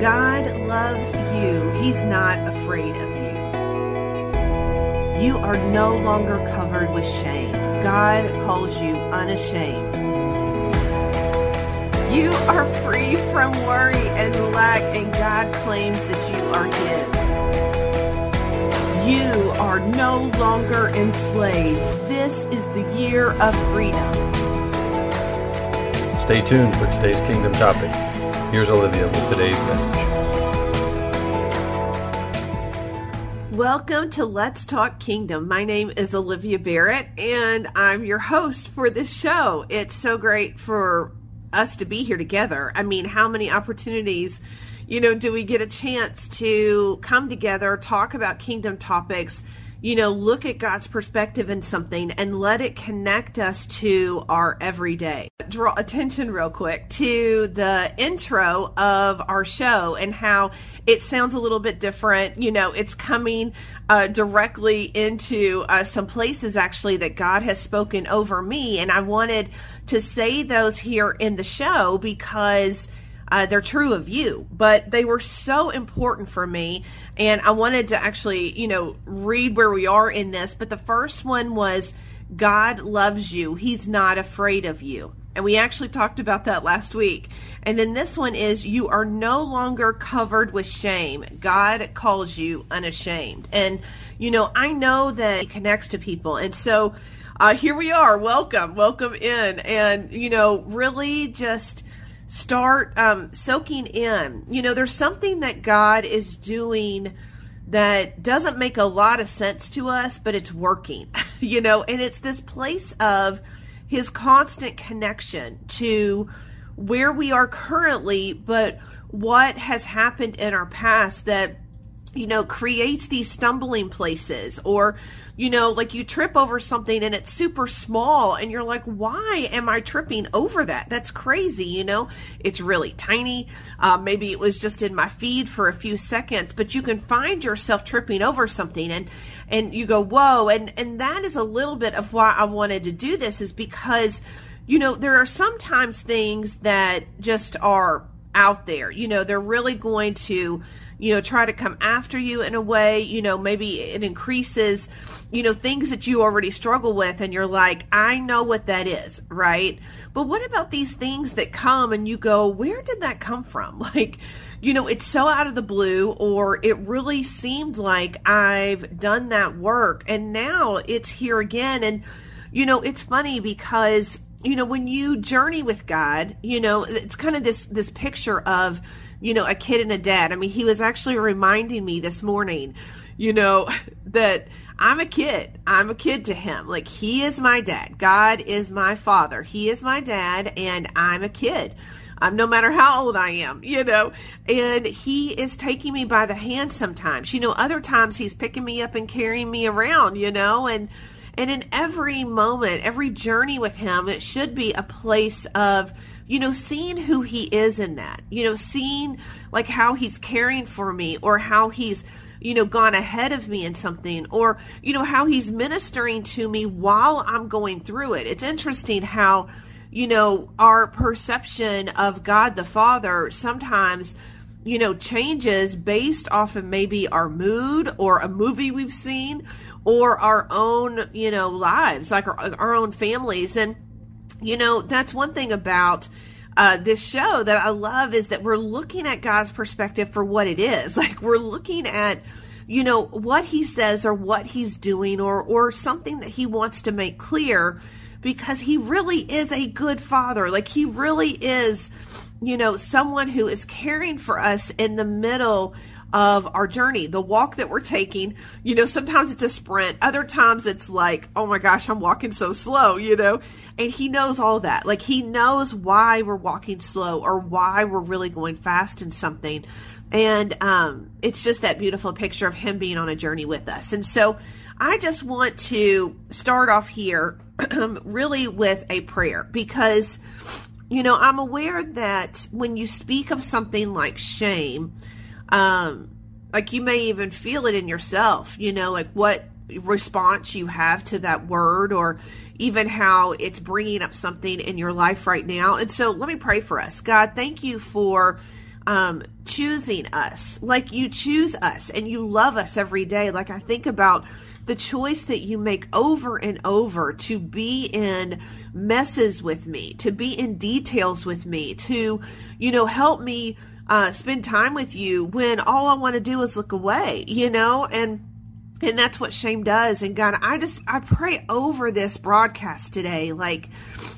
God loves you. He's not afraid of you. You are no longer covered with shame. God calls you unashamed. You are free from worry and lack, and God claims that you are His. You are no longer enslaved. This is the year of freedom. Stay tuned for today's Kingdom topic. Here's Olivia with today's message. Welcome to Let's Talk Kingdom. My name is Olivia Barrett, and I'm your host for this show. It's so great for us to be here together. I mean, how many opportunities, you know, do we get a chance to come together, talk about kingdom topics? You know, look at God's perspective in something and let it connect us to our everyday. Draw attention real quick to the intro of our show and how it sounds a little bit different. You know, it's coming uh, directly into uh, some places actually that God has spoken over me. And I wanted to say those here in the show because uh, they're true of you, but they were so important for me. And I wanted to actually, you know, read where we are in this. But the first one was God loves you, He's not afraid of you. And we actually talked about that last week. And then this one is you are no longer covered with shame. God calls you unashamed. And, you know, I know that it connects to people. And so uh, here we are. Welcome. Welcome in. And, you know, really just start um, soaking in. You know, there's something that God is doing that doesn't make a lot of sense to us, but it's working, you know, and it's this place of his constant connection to where we are currently, but what has happened in our past that you know, creates these stumbling places or, you know, like you trip over something and it's super small and you're like, why am I tripping over that? That's crazy. You know, it's really tiny. Uh, maybe it was just in my feed for a few seconds, but you can find yourself tripping over something and, and you go, whoa. And, and that is a little bit of why I wanted to do this is because, you know, there are sometimes things that just are out there, you know, they're really going to, you know, try to come after you in a way, you know, maybe it increases, you know, things that you already struggle with and you're like, I know what that is, right? But what about these things that come and you go, where did that come from? Like, you know, it's so out of the blue or it really seemed like I've done that work and now it's here again and you know, it's funny because you know, when you journey with God, you know, it's kind of this this picture of you know, a kid and a dad. I mean, he was actually reminding me this morning, you know, that I'm a kid. I'm a kid to him. Like, he is my dad. God is my father. He is my dad, and I'm a kid. Um, no matter how old I am, you know, and he is taking me by the hand sometimes. You know, other times he's picking me up and carrying me around, you know, and and in every moment, every journey with him, it should be a place of you know, seeing who he is in that, you know, seeing like how he's caring for me or how he's, you know, gone ahead of me in something or, you know, how he's ministering to me while I'm going through it. It's interesting how, you know, our perception of God the Father sometimes you know, changes based off of maybe our mood or a movie we've seen or our own, you know, lives, like our, our own families. And you know, that's one thing about uh, this show that I love is that we're looking at God's perspective for what it is. Like we're looking at, you know, what He says or what He's doing or or something that He wants to make clear, because He really is a good Father. Like He really is, you know, someone who is caring for us in the middle of our journey, the walk that we're taking. You know, sometimes it's a sprint, other times it's like, oh my gosh, I'm walking so slow, you know? And he knows all that. Like, he knows why we're walking slow or why we're really going fast in something. And um, it's just that beautiful picture of him being on a journey with us. And so I just want to start off here really with a prayer because, you know, I'm aware that when you speak of something like shame, um, like you may even feel it in yourself, you know, like what response you have to that word or even how it's bringing up something in your life right now. And so let me pray for us. God, thank you for um, choosing us like you choose us and you love us every day. Like I think about the choice that you make over and over to be in messes with me, to be in details with me, to, you know, help me uh, spend time with you when all I want to do is look away, you know, and and that's what shame does. And God, I just I pray over this broadcast today, like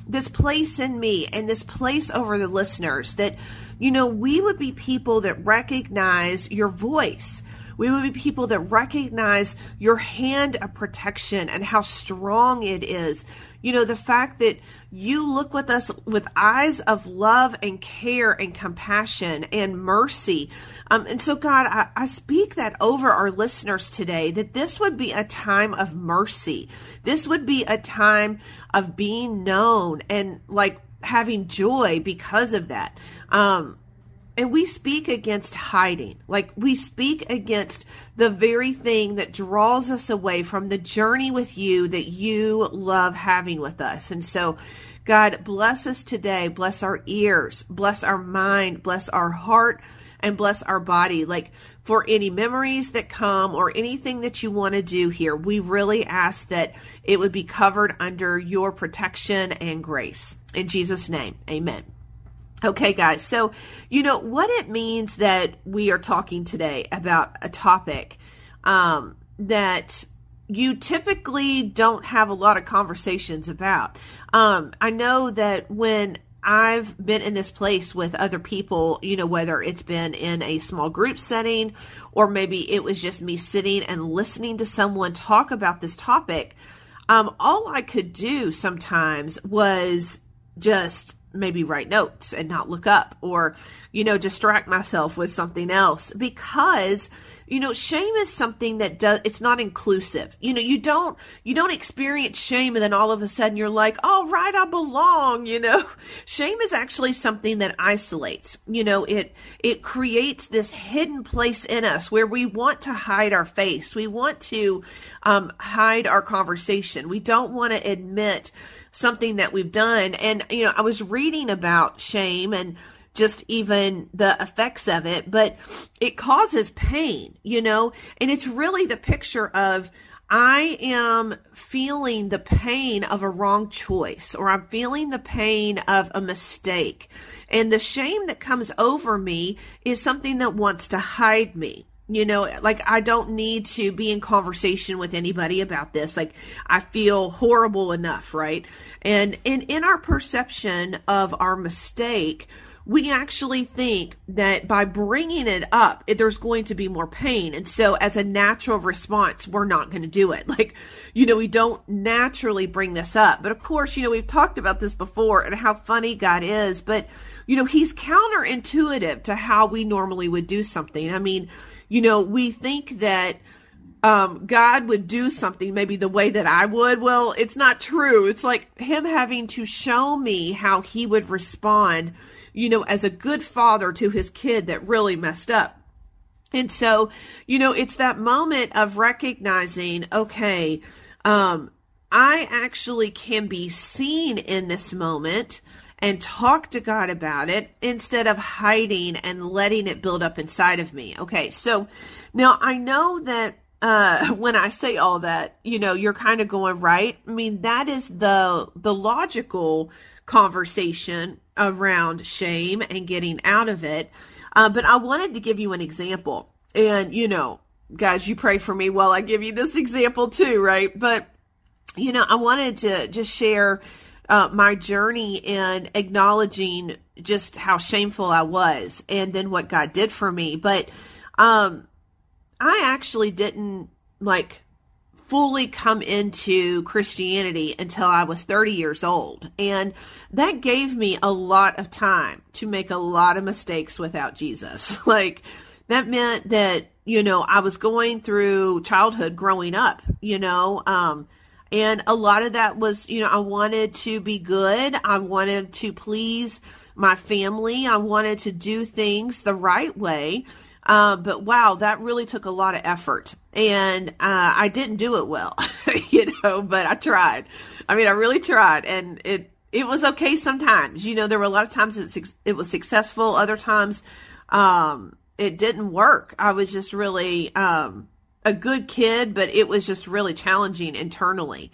this place in me and this place over the listeners that you know we would be people that recognize your voice we would be people that recognize your hand of protection and how strong it is. You know, the fact that you look with us with eyes of love and care and compassion and mercy. Um, and so, God, I, I speak that over our listeners today that this would be a time of mercy. This would be a time of being known and like having joy because of that. Um, and we speak against hiding. Like we speak against the very thing that draws us away from the journey with you that you love having with us. And so, God, bless us today. Bless our ears. Bless our mind. Bless our heart. And bless our body. Like for any memories that come or anything that you want to do here, we really ask that it would be covered under your protection and grace. In Jesus' name, amen. Okay, guys. So, you know what it means that we are talking today about a topic um, that you typically don't have a lot of conversations about. Um, I know that when I've been in this place with other people, you know, whether it's been in a small group setting or maybe it was just me sitting and listening to someone talk about this topic, um, all I could do sometimes was just maybe write notes and not look up or you know distract myself with something else. Because you know shame is something that does it's not inclusive. You know you don't you don't experience shame and then all of a sudden you're like all right i belong you know? Shame is actually something that isolates. You know it it creates this hidden place in us where we want to hide our face. We want to um, hide our conversation. We don't want to admit something that we've done. And, you know, I was reading about shame and just even the effects of it, but it causes pain, you know, and it's really the picture of, I am feeling the pain of a wrong choice, or I'm feeling the pain of a mistake. And the shame that comes over me is something that wants to hide me you know like i don't need to be in conversation with anybody about this. Like i feel horrible enough right? And in in our perception of our mistake we actually think that by bringing it up there's going to be more pain. And so as a natural response we're not going to do it. Like you know we don't naturally bring this up. But of course you know we've talked about this before and how funny god is. But you know he's counterintuitive to how we normally would do something. I mean you know, we think that um, God would do something maybe the way that I would. Well, it's not true. It's like him having to show me how he would respond, you know, as a good father to his kid that really messed up. And so, you know, it's that moment of recognizing, okay, um, I actually can be seen in this moment and talk to God about it instead of hiding and letting it build up inside of me. Okay, so now I know that uh, when I say all that, you know, you're kind of going right. I mean, that is the the logical conversation around shame and getting out of it. Uh, but I wanted to give you an example, and you know, guys, you pray for me while I give you this example too, right? But you know, I wanted to just share uh, my journey in acknowledging just how shameful I was and then what God did for me. But um, I actually didn't like fully come into Christianity until I was 30 years old. And that gave me a lot of time to make a lot of mistakes without Jesus. like, that meant that, you know, I was going through childhood growing up, you know, um, and a lot of that was, you know, I wanted to be good. I wanted to please my family. I wanted to do things the right way. Uh, but wow, that really took a lot of effort, and uh, I didn't do it well, you know. But I tried. I mean, I really tried, and it it was okay sometimes. You know, there were a lot of times it it was successful. Other times, um, it didn't work. I was just really um, a good kid, but it was just really challenging internally.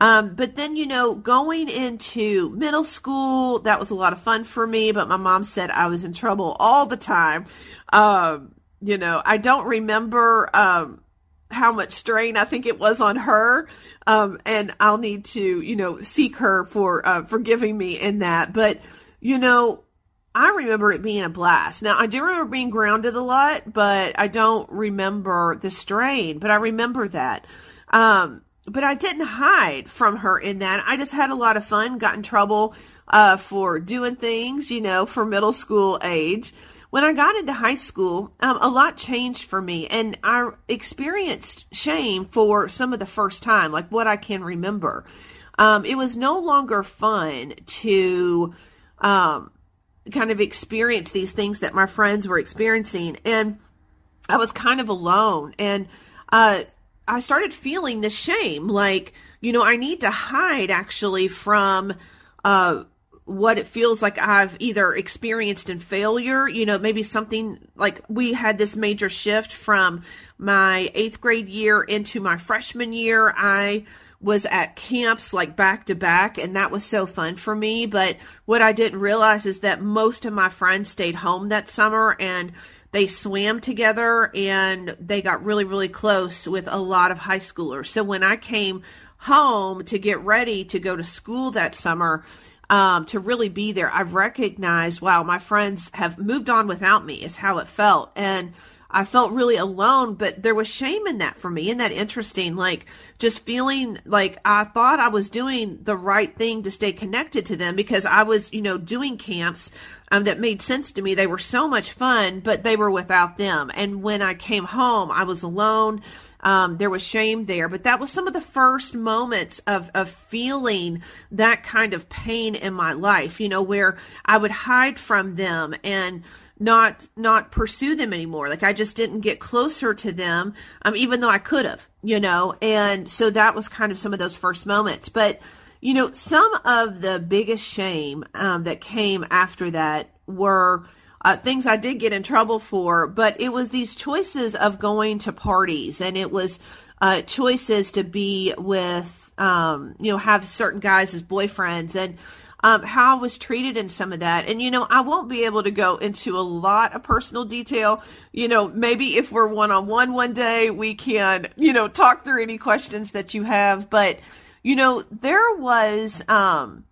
Um, but then, you know, going into middle school, that was a lot of fun for me, but my mom said I was in trouble all the time. Um, you know, I don't remember um, how much strain I think it was on her. Um, and I'll need to, you know, seek her for uh, forgiving me in that. But, you know, I remember it being a blast. Now, I do remember being grounded a lot, but I don't remember the strain, but I remember that. Um, but I didn't hide from her in that. I just had a lot of fun, got in trouble uh, for doing things, you know, for middle school age. When I got into high school, um, a lot changed for me, and I experienced shame for some of the first time, like what I can remember. Um, it was no longer fun to um, kind of experience these things that my friends were experiencing, and I was kind of alone. And uh, I started feeling the shame, like you know, I need to hide actually from uh, what it feels like I've either experienced in failure, you know, maybe something like we had this major shift from my eighth grade year into my freshman year. I was at camps like back to back, and that was so fun for me. But what I didn't realize is that most of my friends stayed home that summer and they swam together and they got really, really close with a lot of high schoolers. So when I came home to get ready to go to school that summer, um, to really be there. I've recognized, wow, my friends have moved on without me, is how it felt. And I felt really alone, but there was shame in that for me. Isn't that interesting? Like just feeling like I thought I was doing the right thing to stay connected to them because I was, you know, doing camps um, that made sense to me. They were so much fun, but they were without them. And when I came home, I was alone. Um, there was shame there, but that was some of the first moments of, of feeling that kind of pain in my life, you know, where I would hide from them and not not pursue them anymore. Like i just didn't get closer to them um even though i could have you know? And so that was kind of some of those first moments. But you know some of the biggest shame um, that came after that were uh, things I did get in trouble for, but it was these choices of going to parties and it was uh, choices to be with, um, you know, have certain guys as boyfriends. And um, how I was treated in some of that. And, you know, I won't be able to go into a lot of personal detail. You know, maybe if we're one on one one day, we can, you know, talk through any questions that you have. But, you know, there was, um,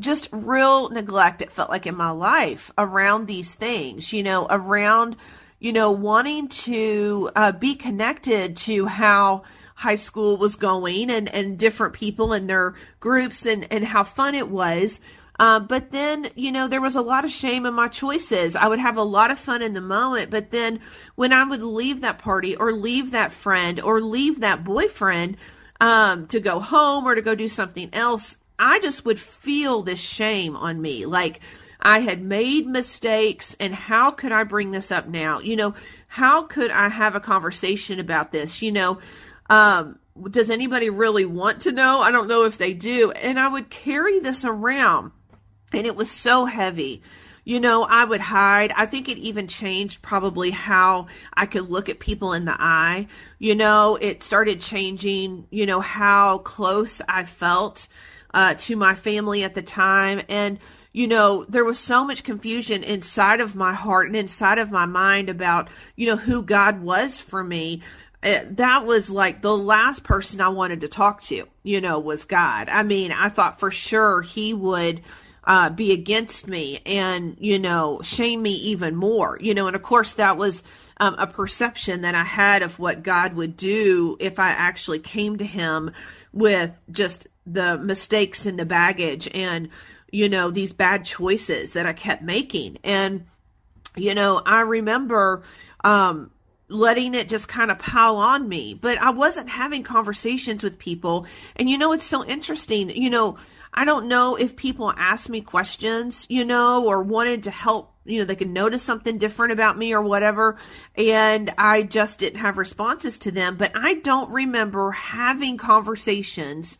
just real neglect it felt like in my life around these things you know around you know wanting to uh, be connected to how high school was going and and different people and their groups and and how fun it was uh, but then, you know, there was a lot of shame in my choices. I would have a lot of fun in the moment, but then when I would leave that party or leave that friend or leave that boyfriend um, to go home or to go do something else, I just would feel this shame on me. Like I had made mistakes and how could I bring this up now? You know, how could I have a conversation about this? You know, um, does anybody really want to know? I don't know if they do. And I would carry this around and it was so heavy. You know, I would hide. I think it even changed probably how I could look at people in the eye. You know, it started changing, you know, how close I felt uh, to my family at the time. And, you know, there was so much confusion inside of my heart and inside of my mind about, you know, who God was for me. It, uh, that was like the last person I wanted to talk to, you know, was God. I mean, I thought for sure he would uh, be against me and, you know, shame me even more, you know, and of course that was um, a perception that I had of what God would do if I actually came to Him with just the mistakes and the baggage and, you know, these bad choices that I kept making. And, you know, I remember, um, letting it just kind of pile on me, but I wasn't having conversations with people. And, you know, it's so interesting, you know, I don't know if people asked me questions, you know, or wanted to help, you know, they could notice something different about me or whatever. And I just didn't have responses to them. But I don't remember having conversations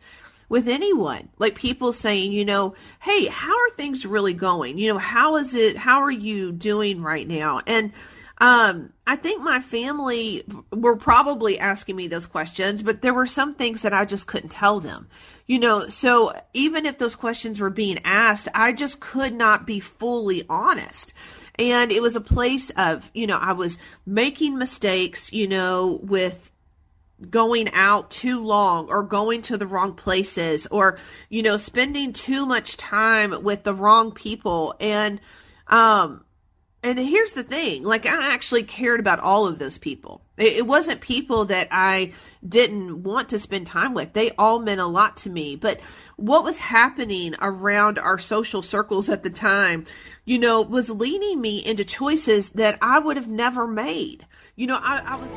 with anyone. Like people saying, you know, hey, how are things really going? You know, how is it, how are you doing right now? And, um, I think my family were probably asking me those questions, but there were some things that I just couldn't tell them. You know, so even if those questions were being asked, I just could not be fully honest. And it was a place of, you know, I was making mistakes, you know, with going out too long or going to the wrong places or, you know, spending too much time with the wrong people. And, um, and here's the thing like i actually cared about all of those people it, it, wasn't people that i didn't want to spend time with they all meant a lot to me but what was happening around our social circles at the time you know was leading me into choices that i would have never made you know i, I was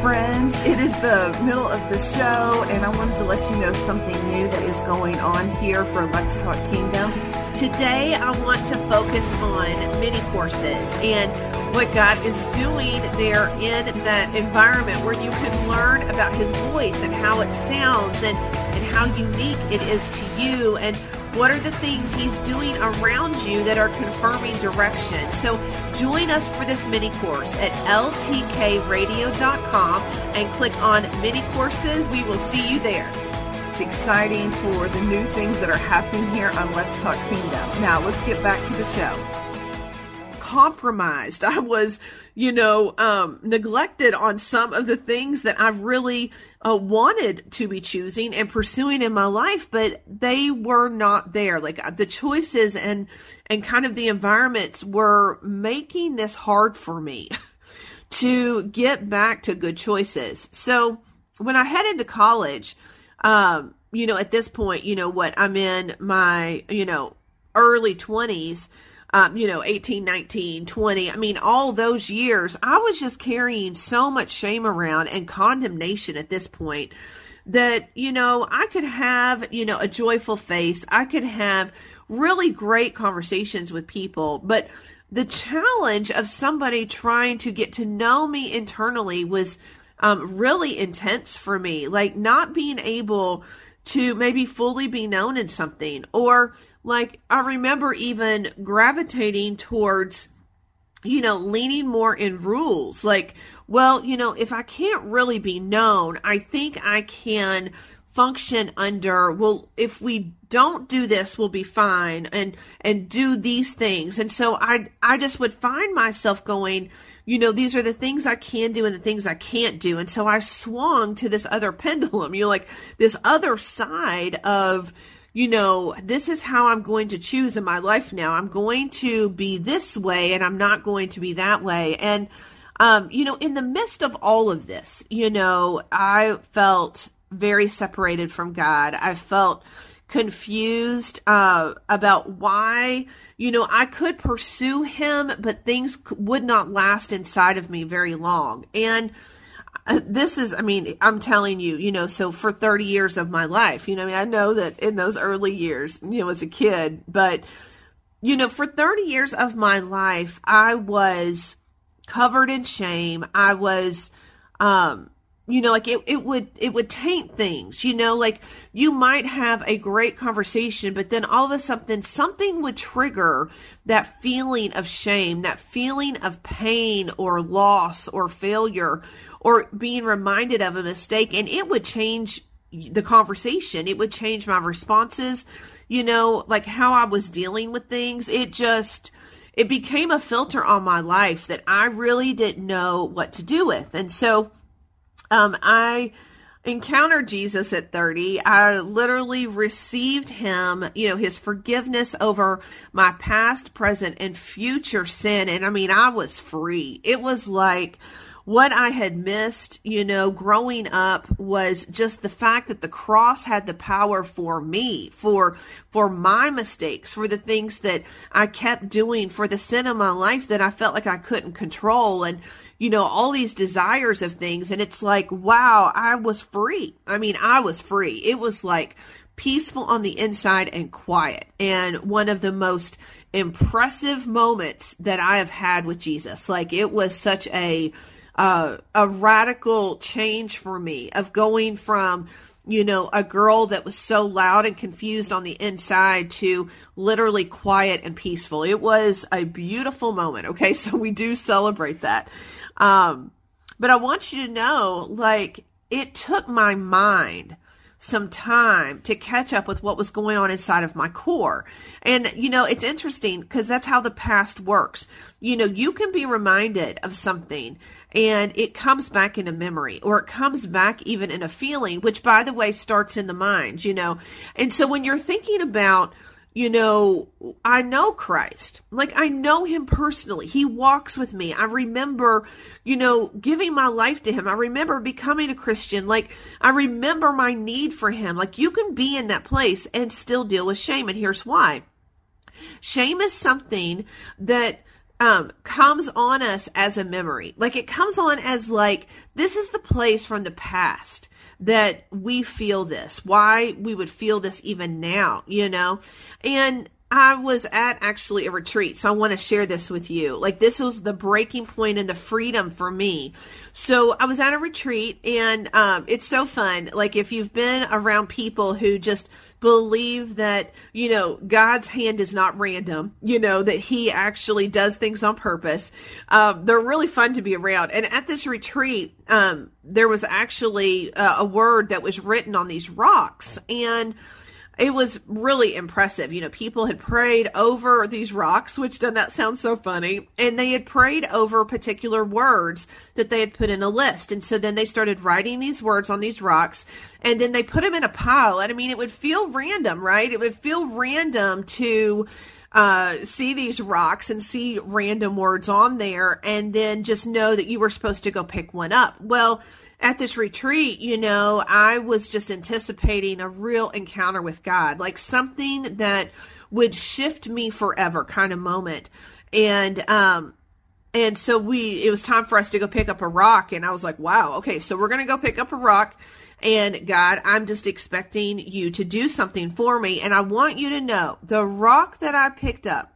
friends. It is the middle of the show, and I wanted to let you know something new that is going on here for Let's Talk Kingdom. Today, I want to focus on mini courses and what God is doing there in that environment where you can learn about His voice and how it sounds and, and how unique it is to you and what are the things He's doing around you that are confirming direction. So join us for this mini course at ltkradio.com and click on mini courses. We will see you there exciting for the new things that are happening here on Let's Talk Kingdom. Now, let's get back to the show. Compromised. I was, you know, um, neglected on some of the things that I really uh, wanted to be choosing and pursuing in my life, but they were not there. Like uh, the choices and and kind of the environments were making this hard for me to get back to good choices. So when I head into college, um, you know, at this point, you know what, I'm in my, you know, early 20s, um, you know, 18, 19, 20. I mean, all those years, I was just carrying so much shame around and condemnation at this point that, you know, I could have, you know, a joyful face. I could have really great conversations with people, but the challenge of somebody trying to get to know me internally was um, really intense for me. Like not being able to maybe fully be known in something, or like I remember even gravitating towards, you know, leaning more in rules. Like, well, you know, if I can't really be known, I think I can function under well if we don't do this we'll be fine and and do these things and so i i just would find myself going you know, these are the things I can do and the things I can't do. And so I swung to this other pendulum, you know, like this other side of, you know, this is how I'm going to choose in my life now. I'm going to be this way and I'm not going to be that way. And, um, you know, in the midst of all of this, you know, I felt very separated from God. I felt confused uh, about why you know i could pursue him but things would not last inside of me very long. And uh, this is i mean i'm telling you you know so for 30 years of my life you know I, mean, I know that in those early years you know as a kid but you know for 30 years of my life i was covered in shame. I was um you know like it, it would it would taint things you know like you might have a great conversation but then all of a sudden something would trigger that feeling of shame that feeling of pain or loss or failure or being reminded of a mistake and it would change the conversation. It would change my responses you know like how i was dealing with things. It just it became a filter on my life that i really didn't know what to do with. And so um, I encountered Jesus at 30. I literally received him, you know, his forgiveness over my past, present, and future sin. And I mean, I was free. It was like, what I had missed, you know, growing up was just the fact that the cross had the power for me, for for my mistakes, for the things that I kept doing, for the sin of my life that I felt like I couldn't control and you know, all these desires of things and it's like, wow, I was free. I mean, I was free. It was like peaceful on the inside and quiet. And one of the most impressive moments that I have had with Jesus. Like it was such a uh, a radical change for me of going from you know a girl that was so loud and confused on the inside to literally quiet and peaceful it was a beautiful moment okay so we do celebrate that um but i want you to know like it took my mind some time to catch up with what was going on inside of my core. And, you know, it's interesting because that's how the past works. You know, you can be reminded of something and it comes back in a memory or it comes back even in a feeling, which by the way starts in the mind, you know. And so when you're thinking about, you know, I know Christ. Like I know him personally. He walks with me. I remember, you know, giving my life to him. I remember becoming a Christian. Like I remember my need for him. Like you can be in that place and still deal with shame. And here's why. Shame is something that um, comes on us as a memory. Like it comes on as like, this is the place from the past that we feel this, why we would feel this even now, you know? And I was at actually a retreat, so I want to share this with you. Like, this was the breaking point and the freedom for me. So, I was at a retreat, and um, it's so fun. Like, if you've been around people who just believe that, you know, God's hand is not random, you know, that He actually does things on purpose. Um, they're really fun to be around. And at this retreat, um, there was actually uh, a word that was written on these rocks. And it was really impressive. You know, people had prayed over these rocks, which doesn't that sound so funny? And they had prayed over particular words that they had put in a list. And so then they started writing these words on these rocks and then they put them in a pile. And I mean, it would feel random, right? It would feel random to, uh, see these rocks and see random words on there and then just know that you were supposed to go pick one up. Well, at this retreat, you know, I was just anticipating a real encounter with God, like something that would shift me forever kind of moment. And, um, and so we, it was time for us to go pick up a rock. And I was like, wow, okay, so we're going to go pick up a rock. And God, I'm just expecting you to do something for me. And I want you to know the rock that I picked up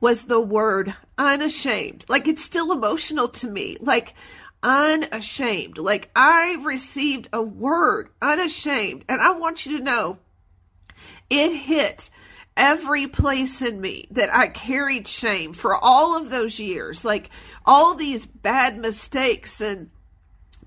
was the word unashamed. Like it's still emotional to me. Like unashamed. Like I received a word, unashamed, and I want you to know it hit every place in me that I carried shame for all of those years. Like all these bad mistakes and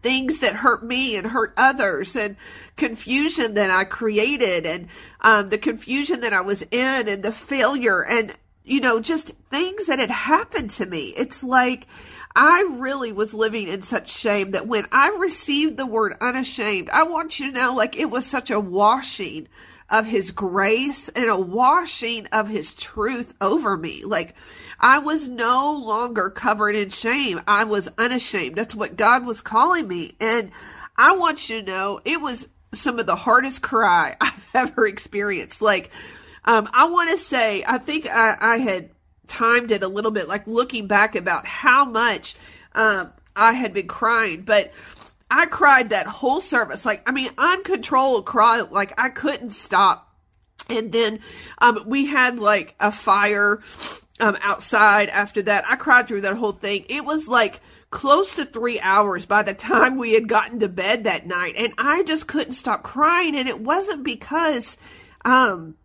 things that hurt me and hurt others and confusion that I created and um, the confusion that I was in and the failure and, you know, just things that had happened to me. It's like, I really was living in such shame that when I received the word unashamed, I want you to know like it was such a washing of his grace and a washing of his truth over me. Like I was no longer covered in shame. I was unashamed. That's what God was calling me. And I want you to know it was some of the hardest cry I've ever experienced. Like, um, I want to say, I think I, I had timed it a little bit, like looking back about how much um, I had been crying, but I cried that whole service, like I mean, uncontrolled cry, like I couldn't stop. And then um, we had like a fire um, outside after that. I cried through that whole thing. It was like close to three hours by the time we had gotten to bed that night, and I just couldn't stop crying. And it wasn't because um,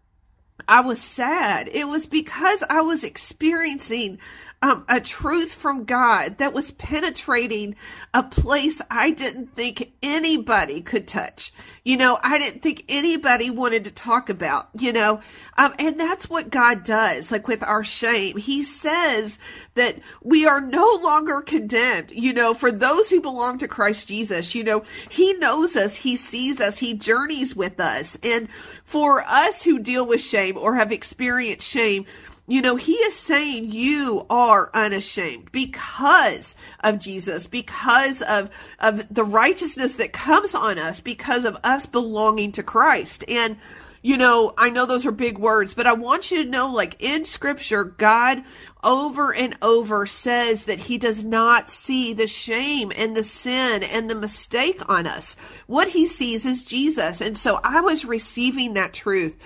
I was sad. It was because I was experiencing um, a truth from God that was penetrating a place I didn't think anybody could touch. You know, I didn't think anybody wanted to talk about, you know, um, and that's what God does, like with our shame. He says that we are no longer condemned, you know, for those who belong to Christ Jesus, you know, He knows us, He sees us, He journeys with us. And for us who deal with shame or have experienced shame, you know, he is saying you are unashamed because of Jesus, because of, of the righteousness that comes on us, because of us belonging to Christ. And you know, I know those are big words, but I want you to know, like in scripture, God over and over says that he does not see the shame and the sin and the mistake on us. What he sees is Jesus. And so I was receiving that truth,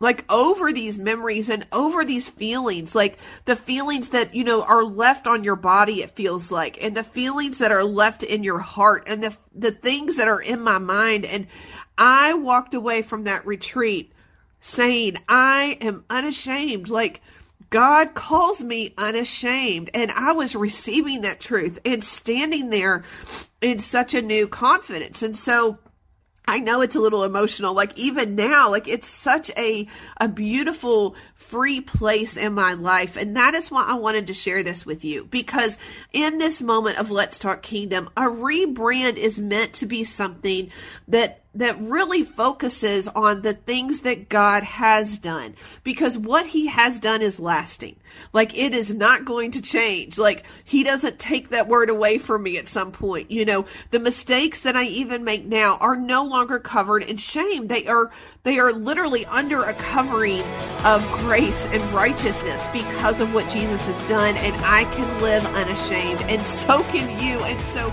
like over these memories and over these feelings, like the feelings that, you know, are left on your body, it feels like, and the feelings that are left in your heart and the, the things that are in my mind. And I walked away from that retreat saying, I am unashamed. Like, God calls me unashamed. And I was receiving that truth and standing there in such a new confidence. And so I know it's a little emotional. Like even now, like it's such a a beautiful free place in my life. And that is why I wanted to share this with you because in this moment of Let's Talk Kingdom, a rebrand is meant to be something that that really focuses on the things that God has done because what he has done is lasting. Like it is not going to change. Like he doesn't take that word away from me at some point. You know, the mistakes that I even make now are no longer covered in shame. They are they are literally under a covering of grace and righteousness because of what Jesus has done and I can live unashamed and so can you and so